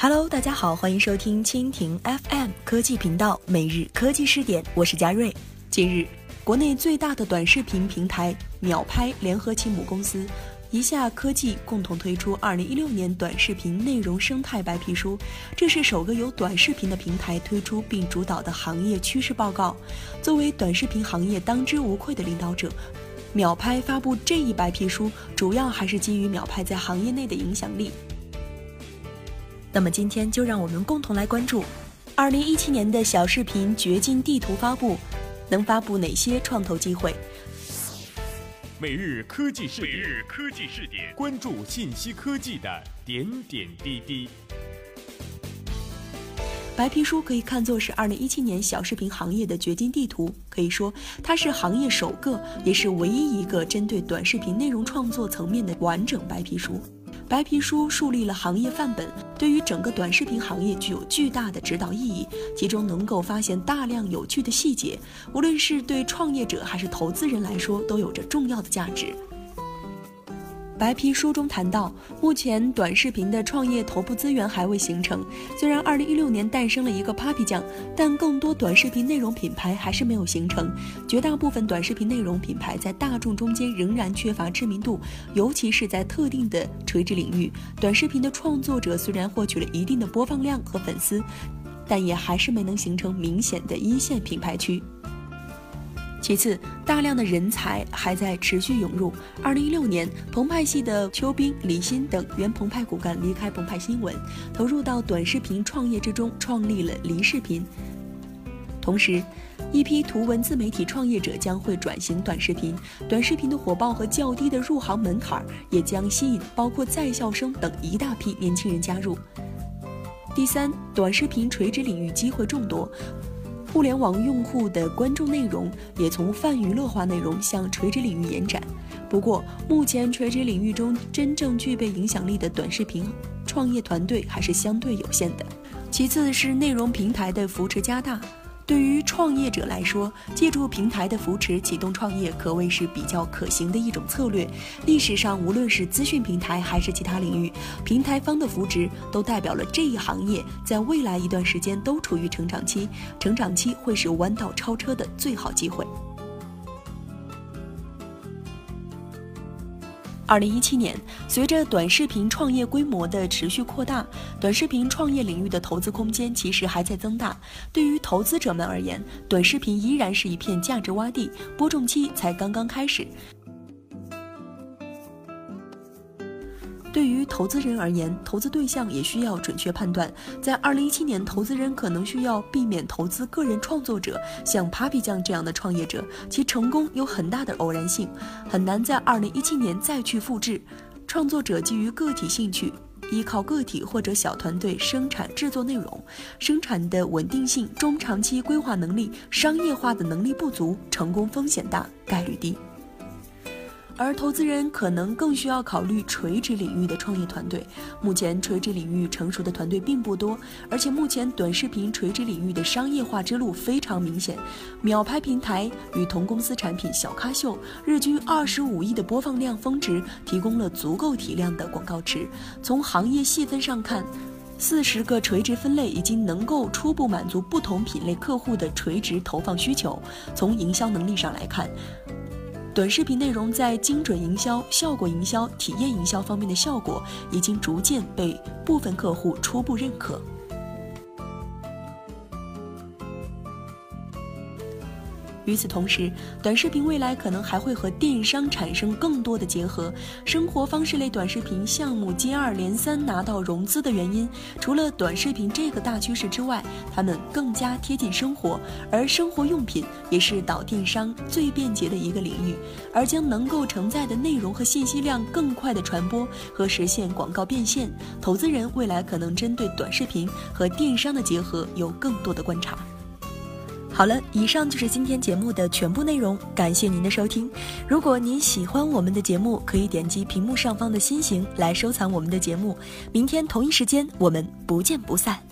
Hello，大家好，欢迎收听蜻蜓 FM 科技频道每日科技视点，我是佳瑞。近日，国内最大的短视频平台秒拍联合其母公司一下科技共同推出二零一六年短视频内容生态白皮书，这是首个由短视频的平台推出并主导的行业趋势报告。作为短视频行业当之无愧的领导者，秒拍发布这一白皮书，主要还是基于秒拍在行业内的影响力。那么今天就让我们共同来关注，二零一七年的小视频掘金地图发布，能发布哪些创投机会？每日科技视点，每日科技视点，关注信息科技的点点滴滴。白皮书可以看作是二零一七年小视频行业的掘金地图，可以说它是行业首个，也是唯一一个针对短视频内容创作层面的完整白皮书。白皮书树立了行业范本，对于整个短视频行业具有巨大的指导意义。其中能够发现大量有趣的细节，无论是对创业者还是投资人来说，都有着重要的价值。白皮书中谈到，目前短视频的创业头部资源还未形成。虽然2016年诞生了一个 Papi 酱，但更多短视频内容品牌还是没有形成。绝大部分短视频内容品牌在大众中间仍然缺乏知名度，尤其是在特定的垂直领域。短视频的创作者虽然获取了一定的播放量和粉丝，但也还是没能形成明显的一线品牌区。其次，大量的人才还在持续涌入。二零一六年，澎湃系的邱斌、李欣等原澎湃骨干离开澎湃新闻，投入到短视频创业之中，创立了梨视频。同时，一批图文自媒体创业者将会转型短视频。短视频的火爆和较低的入行门槛，也将吸引包括在校生等一大批年轻人加入。第三，短视频垂直领域机会众多。互联网用户的关注内容也从泛娱乐化内容向垂直领域延展。不过，目前垂直领域中真正具备影响力的短视频创业团队还是相对有限的。其次是内容平台的扶持加大。对于创业者来说，借助平台的扶持启动创业，可谓是比较可行的一种策略。历史上，无论是资讯平台还是其他领域，平台方的扶持都代表了这一行业在未来一段时间都处于成长期，成长期会是弯道超车的最好机会。二零一七年，随着短视频创业规模的持续扩大，短视频创业领域的投资空间其实还在增大。对于投资者们而言，短视频依然是一片价值洼地，播种期才刚刚开始。对于投资人而言，投资对象也需要准确判断。在二零一七年，投资人可能需要避免投资个人创作者，像 Papi 酱这样的创业者，其成功有很大的偶然性，很难在二零一七年再去复制。创作者基于个体兴趣，依靠个体或者小团队生产制作内容，生产的稳定性、中长期规划能力、商业化的能力不足，成功风险大，概率低。而投资人可能更需要考虑垂直领域的创业团队。目前垂直领域成熟的团队并不多，而且目前短视频垂直领域的商业化之路非常明显。秒拍平台与同公司产品小咖秀，日均二十五亿的播放量峰值，提供了足够体量的广告池。从行业细分上看，四十个垂直分类已经能够初步满足不同品类客户的垂直投放需求。从营销能力上来看，短视频内容在精准营销、效果营销、体验营销方面的效果，已经逐渐被部分客户初步认可。与此同时，短视频未来可能还会和电商产生更多的结合。生活方式类短视频项目接二连三拿到融资的原因，除了短视频这个大趋势之外，它们更加贴近生活，而生活用品也是导电商最便捷的一个领域。而将能够承载的内容和信息量更快的传播和实现广告变现，投资人未来可能针对短视频和电商的结合有更多的观察。好了，以上就是今天节目的全部内容，感谢您的收听。如果您喜欢我们的节目，可以点击屏幕上方的心形来收藏我们的节目。明天同一时间，我们不见不散。